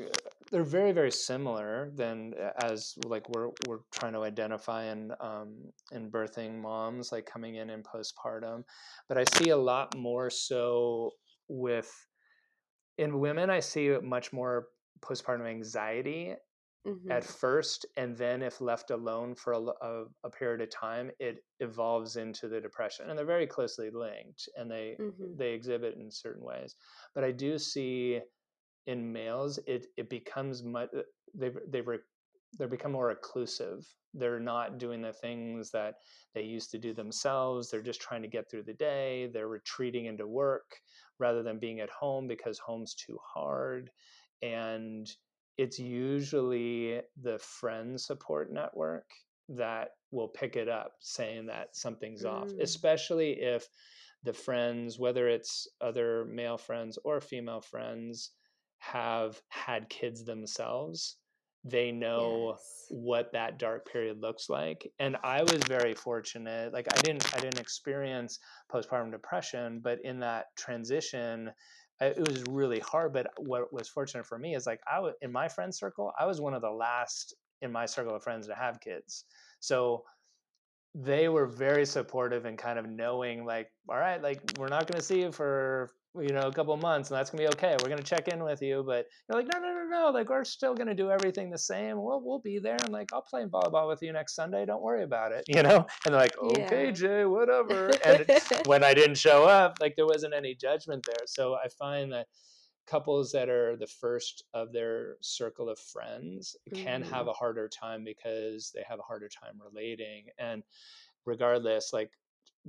uh, they're very very similar than uh, as like we're we're trying to identify in um, in birthing moms like coming in in postpartum but i see a lot more so with in women i see much more postpartum anxiety at Mhm. first and then if left alone for a period of time it evolves into the depression and they're very closely linked and they Mhm. they exhibit in certain ways. But i do see in males it it becomes much they've they've re- they become more reclusive they're not doing the things that they used to do themselves. They're just trying to get through the day. They're retreating into work rather than being at home because home's too hard and it's usually the friend support network that will pick it up saying that something's off Mm. especially if the friends whether it's other male friends or female friends have had kids themselves they know Yes. what that dark period looks like and i was very fortunate like i didn't i didn't experience postpartum depression but in that transition it was really hard but what was fortunate for me is like i was in my friend circle i was one of the last in my circle of friends to have kids. So they were very supportive and kind of knowing like all right like we're not going to see you for you know a couple months and that's going to be okay we're going to check in with you but you're like no no no no like we're still going to do everything the same we'll, we'll be there and like i'll play volleyball with you next sunday don't worry about it you know and they're like okay Yeah. jay whatever and when i didn't show up like there wasn't any judgment there so i find that couples that are the first of their circle of friends can have Mhm. a harder time because they have a harder time relating and regardless like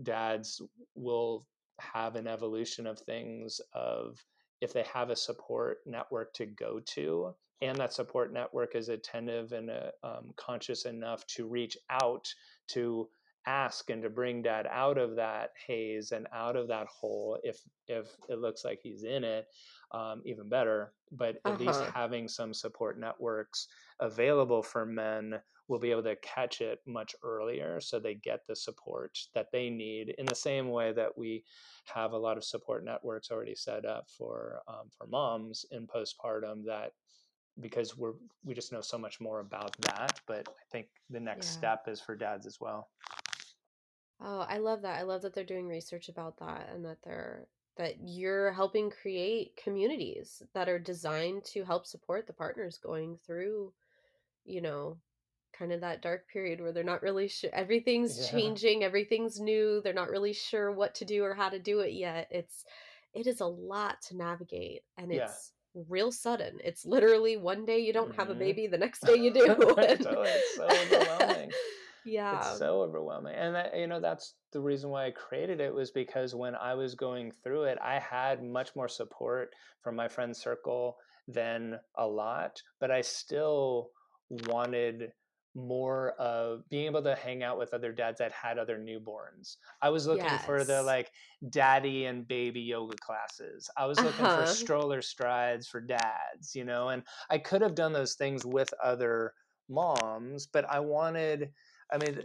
dads will have an evolution of things of if they have a support network to go to and that support network is attentive and uh, um, conscious enough to reach out to ask and to bring dad out of that haze and out of that hole if if it looks like he's in it um, even better but at uh-huh. least having some support networks available for men will be able to catch it much earlier so they get the support that they need in the same way that we have a lot of support networks already set up for um, for moms in postpartum that because we're we just know so much more about that but i think the next yeah. step is for dads as well oh i love that i love that they're doing research about that and that they're that you're helping create communities that are designed to help support the partners going through you know kind of that dark period where they're not really sure everything's yeah. changing everything's new they're not really sure what to do or how to do it yet it's it is a lot to navigate and it's yeah. real sudden it's literally one day you don't mm-hmm. have a mm-hmm. baby the next day you do totally. it's so overwhelming yeah it's so overwhelming and that, you know that's the reason why i created it was because when i was going through it i had much more support from my friend circle than a lot but i still wanted more of being able to hang out with other dads that had other newborns. I was looking yes. for the like daddy and baby yoga classes. I was looking uh-huh. for stroller strides for dads, you know, and I could have done those things with other moms, but I wanted I mean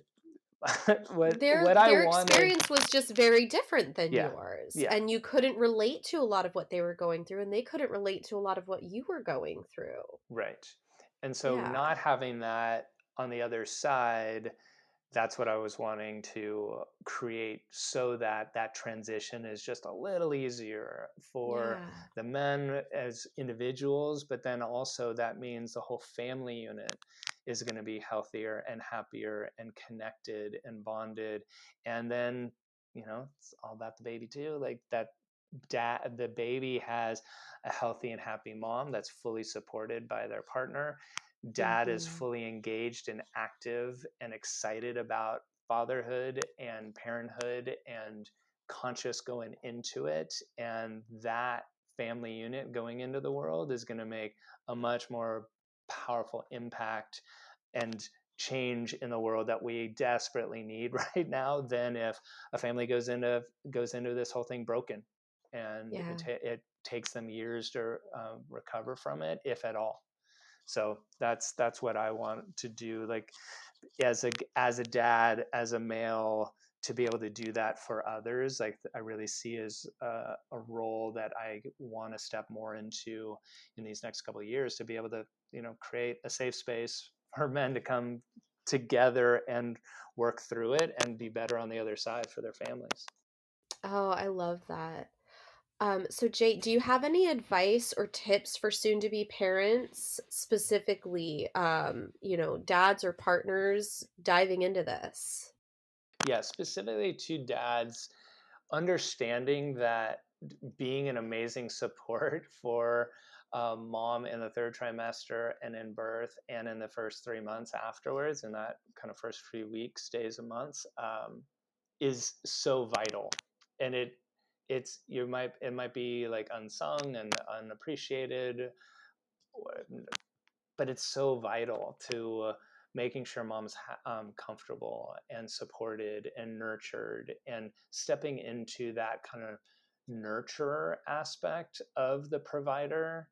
what their, what their I wanted, experience was just very different than yeah, yours. Yeah. And you couldn't relate to a lot of what they were going through and they couldn't relate to a lot of what you were going through. Right. And so yeah. not having that on the other side, that's what I was wanting to create so that that transition is just a little easier for yeah. the men as individuals, but then also that means the whole family unit is going to be healthier and happier and connected and bonded. And then, you know, it's all about the baby too. Like that dad the baby has a healthy and happy mom that's fully supported by their partner dad mm-hmm. is fully engaged and active and excited about fatherhood and parenthood and conscious going into it and that family unit going into the world is going to make a much more powerful impact and change in the world that we desperately need right now than if a family goes into goes into this whole thing broken and yeah. it, it, takes them years to uh, recover from it if at all so that's that's what i want to do like as a as a dad as a male to be able to do that for others like i really see as a, a role that i want to step more into in these next couple of years to be able to you know create a safe space for men to come together and work through it and be better on the other side for their families. Oh i love that um, so, Jay, do you have any advice or tips for soon to be parents, specifically, um, you know, dads or partners diving into this? Yeah, specifically to dads, understanding that being an amazing support for um, mom in the third trimester and in birth and in the first three months afterwards, in that kind of first few weeks, days, and months, um, is so vital. And it it's you might it might be like unsung and unappreciated but it's so vital to making sure mom's um, comfortable and supported and nurtured and stepping into that kind of nurturer aspect of the provider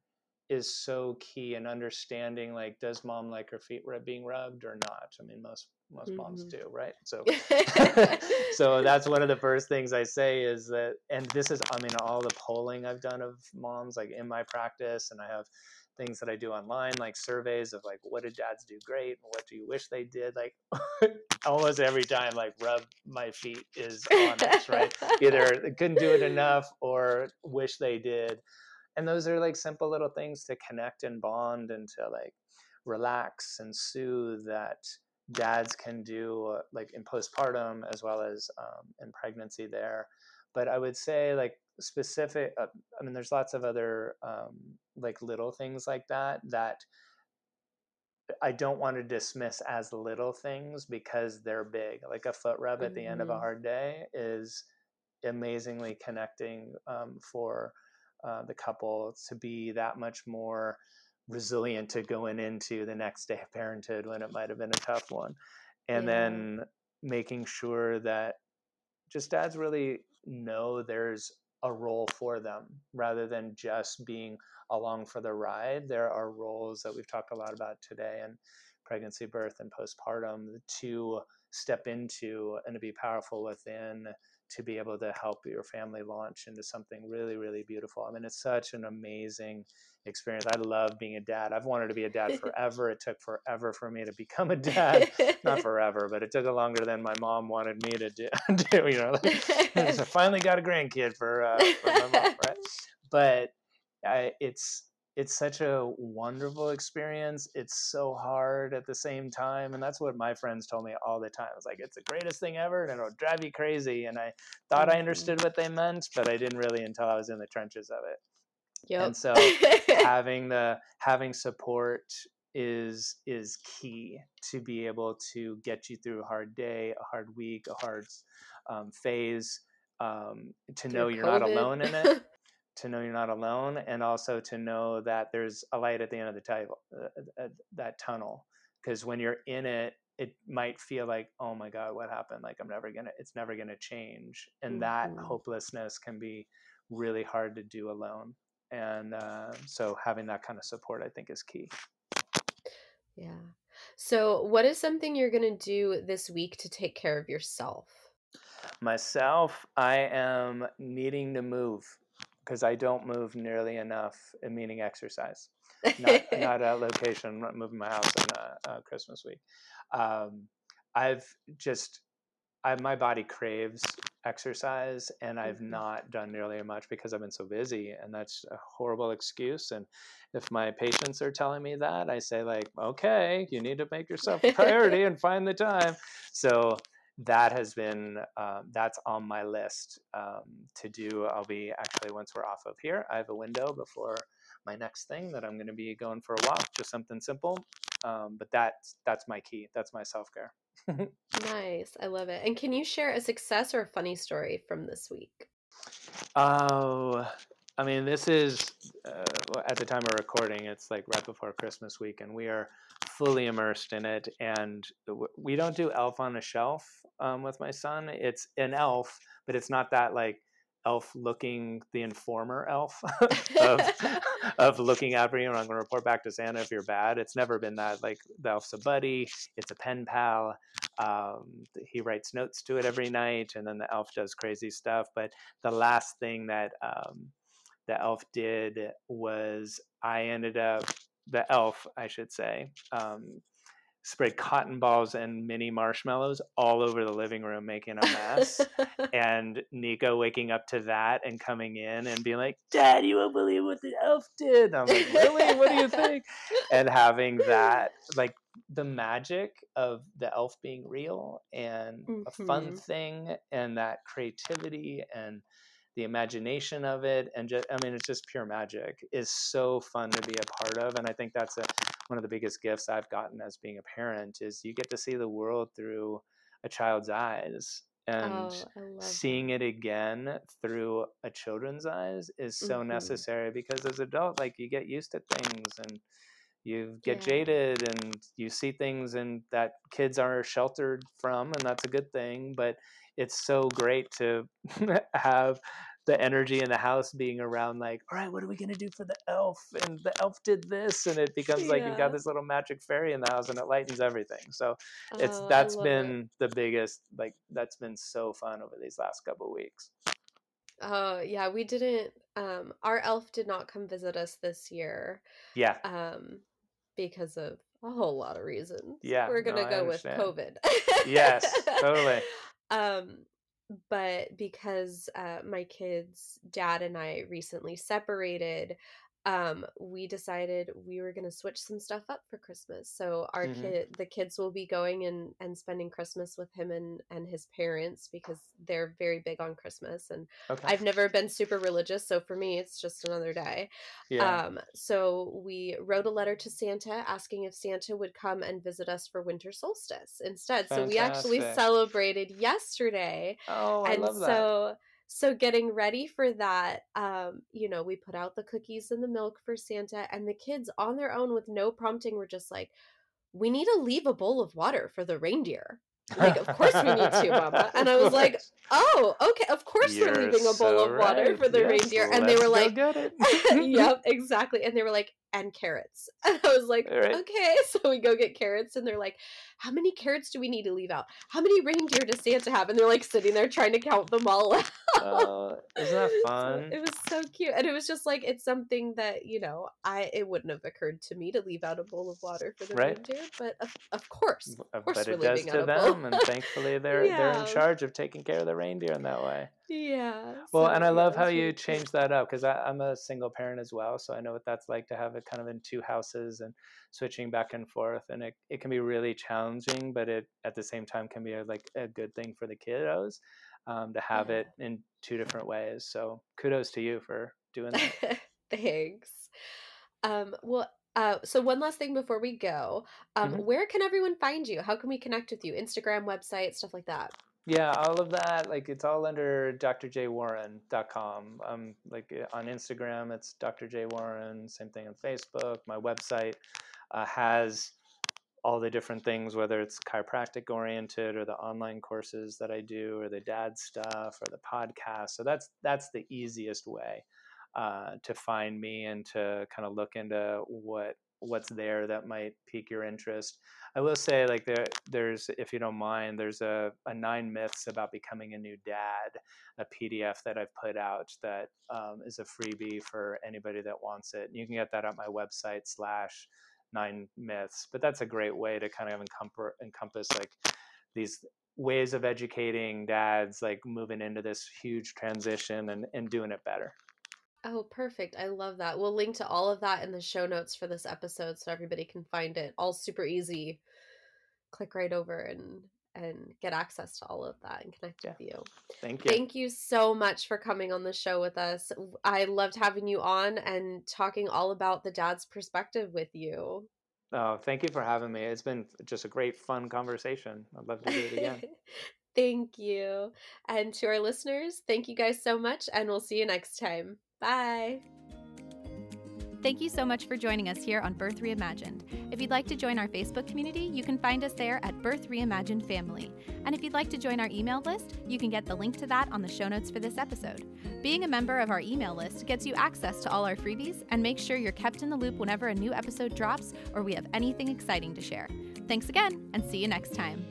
is so key and understanding like does mom like her feet being rubbed or not? I mean most most mm-hmm. moms do right? So so that's one of the first things i say is that and this is i mean all the polling i've done of moms like in my practice and i have things that i do online like surveys of like what did dads do great? What do you wish they did? Like almost every time like rub my feet is honest right? Either couldn't do it enough or wish they did. And those are like simple little things to connect and bond and to like relax and soothe that dads can do uh, like in postpartum as well as um, in pregnancy there but i would say like specific uh, i mean there's lots of other um, like little things like that that i don't want to dismiss as little things because they're big like a foot rub at mm-hmm. the end of a mm-hmm. hard day is amazingly connecting um, for uh, the couple to be that much more resilient to going into the next day of parenthood when it might have been a tough one and yeah. then making sure that just dads really know there's a role for them rather than just being along for the ride. There are roles that we've talked a lot about today and pregnancy, birth, and postpartum to step into and to be powerful within to be able to help your family launch into something really, really beautiful. I mean, it's such an amazing experience. I love being a dad. I've wanted to be a dad forever. it took forever for me to become a dad. Not forever, but it took longer than my mom wanted me to do. do you know, like, I finally got a grandkid for, uh, for my mom, right? But I, it's it's such a wonderful experience. It's so hard at the same time. And that's what my friends told me all the time. It's like, it's the greatest thing ever and it'll drive you crazy. And I thought I mm-hmm. understood what they meant, but I didn't really until I was in the trenches of it. Yep. And so having the having support is is key to be able to get you through a hard day, a hard week, a hard um, phase. Um, to know you're COVID. not alone in it. to know you're not alone and also to know that there's a light at the end of the table uh, uh, uh that tunnel because when you're in it it might feel like oh my god what happened? Like i'm never gonna it's never gonna change and mm-hmm. that hopelessness can be really hard to do alone and uh, so having that kind of support i think is key. Yeah. So what is something you're gonna do this week to take care of yourself? Myself i am needing to move because I don't move nearly enough, meaning exercise. Not, not a location, not moving my house on a, a Christmas week. Um, I've just, I, my body craves exercise and I've mm-hmm. not done nearly as much because I've been so busy and that's a horrible excuse. And if my patients are telling me that, I say like, okay, you need to make yourself a priority and find the time. So that has been uh, that's on my list um, to do. I'll be actually once we're off of here, I have a window before my next thing that I'm going to be going for a walk, just something simple. Um, but that's that's my key. That's my self care. nice, I love it. And can you share a success or a funny story from this week? Oh, I mean, this is uh, at the time of recording. It's like right before Christmas week, and we are fully immersed in it. And we don't do Elf on a Shelf um, with my son. It's an elf, but it's not that like elf looking the informer elf of, of looking after you and i'm going to report back to santa if you're bad it's never been that like the elf's a buddy it's a pen pal um, he writes notes to it every night and then the elf does crazy stuff but the last thing that um, the elf did was i ended up the elf, I should say, um, sprayed cotton balls and mini marshmallows all over the living room, making a mess. and Nico waking up to that and coming in and being like, Dad, you won't believe what the elf did. And I'm like, Really? what do you think? And having that, like, the magic of the elf being real and mm-hmm. a fun mm-hmm. thing and that creativity and the imagination of it and just i mean it's just pure magic is so fun to be a part of and i think that's a, one of the biggest gifts i've gotten as being a parent is you get to see the world through a child's eyes and oh, seeing that. it again through a children's eyes is so mm-hmm. necessary because as adult like you get used to things and you get yeah. jaded and you see things and that kids are sheltered from and that's a good thing but it's so great to have the energy in the house being around like all right what are we going to do for the elf and the elf did this and it becomes yeah. like you've got this little magic fairy in the house and it lightens everything so it's oh, that's been it. the biggest like that's been so fun over these last couple weeks oh yeah we didn't um our elf did not come visit us this year yeah um because of a whole lot of reasons. Yeah we're gonna no, go with covid. Yes totally. Um, but because uh, my kids' dad and I recently separated, um, we decided we were going to switch some stuff up for Christmas. So our mm-hmm. kid, the kids will be going and, and spending Christmas with him and, and his parents because they're very big on Christmas. And okay. I've never been super religious. So for me, it's just another day. Yeah. Um, so we wrote a letter to Santa asking if Santa would come and visit us for winter solstice instead. Fantastic. So we actually celebrated yesterday. Oh, I and love that. So so getting ready for that um you know we put out the cookies and the milk for santa and the kids on their own with no prompting were just like we need to leave a bowl of water for the reindeer like, of course we need to, Mama. And I was like, oh, okay, of course You're they're leaving a bowl so of water right. for the Yes, reindeer. And they were like, yep, exactly. And they were like, and carrots. And I was like, right. okay. So we go get carrots, and they're like, how many carrots do we need to leave out? How many reindeer does Santa have? And they're like sitting there trying to count them all out. Oh, isn't that So fun? it was so cute, and it was just like it's something that you know I it wouldn't have occurred to me to leave out a bowl of water for the Right. reindeer, but of, of course, of course but we're it does leaving to out a bowl. them, and thankfully they're they're in charge of taking care of the reindeer in that way. Yeah. Well, so, and I love how you changed that up because I'm a single parent as well, so I know what that's like to have it kind of in two houses and switching back and forth, and it, it can be really challenging, but it at the same time can be a, like a good thing for the kiddos um, to have Yeah. it in two different ways. So kudos to you for doing that. Thanks. Um, well, uh, so one last thing before we go, um, Mhm. where can everyone find you? How can we connect with you? Instagram, website, stuff like that. Yeah, all of that, like it's all under drjwarren.com. Um, like uh, on Instagram, it's Dr. Same thing on Facebook. My website uh, has all the different things, whether it's chiropractic oriented or the online courses that I do, or the dad stuff, or the podcast. So that's that's the easiest way uh, to find me and to kind of look into what what's there that might pique your interest. I will say, like there, there's, if you don't mind, there's a, a nine myths about becoming a new dad, a PDF that I've put out that um, is a freebie for anybody that wants it. You can get that at my website slash nine myths. But that's a great way to kind of encumber, encompass like these ways of educating dads, like moving into this huge transition and, and doing it better. Oh, perfect. I love that. We'll link to all of that in the show notes for this episode so everybody can find it. All super easy. Click right over and and get access to all of that and connect Yeah. with you. Thank you. Thank you so much for coming on the show with us. I loved having you on and talking all about the dad's perspective with you. Oh, thank you for having me. It's been just a great, fun conversation. I'd love to do it again. thank you. And to our listeners, thank you guys so much and we'll see you next time. Bye. Thank you so much for joining us here on Birth Reimagined. If you'd like to join our Facebook community, you can find us there at Birth Reimagined Family. And if you'd like to join our email list, you can get the link to that on the show notes for this episode. Being a member of our email list gets you access to all our freebies and makes sure you're kept in the loop whenever a new episode drops or we have anything exciting to share. Thanks again, and see you next time.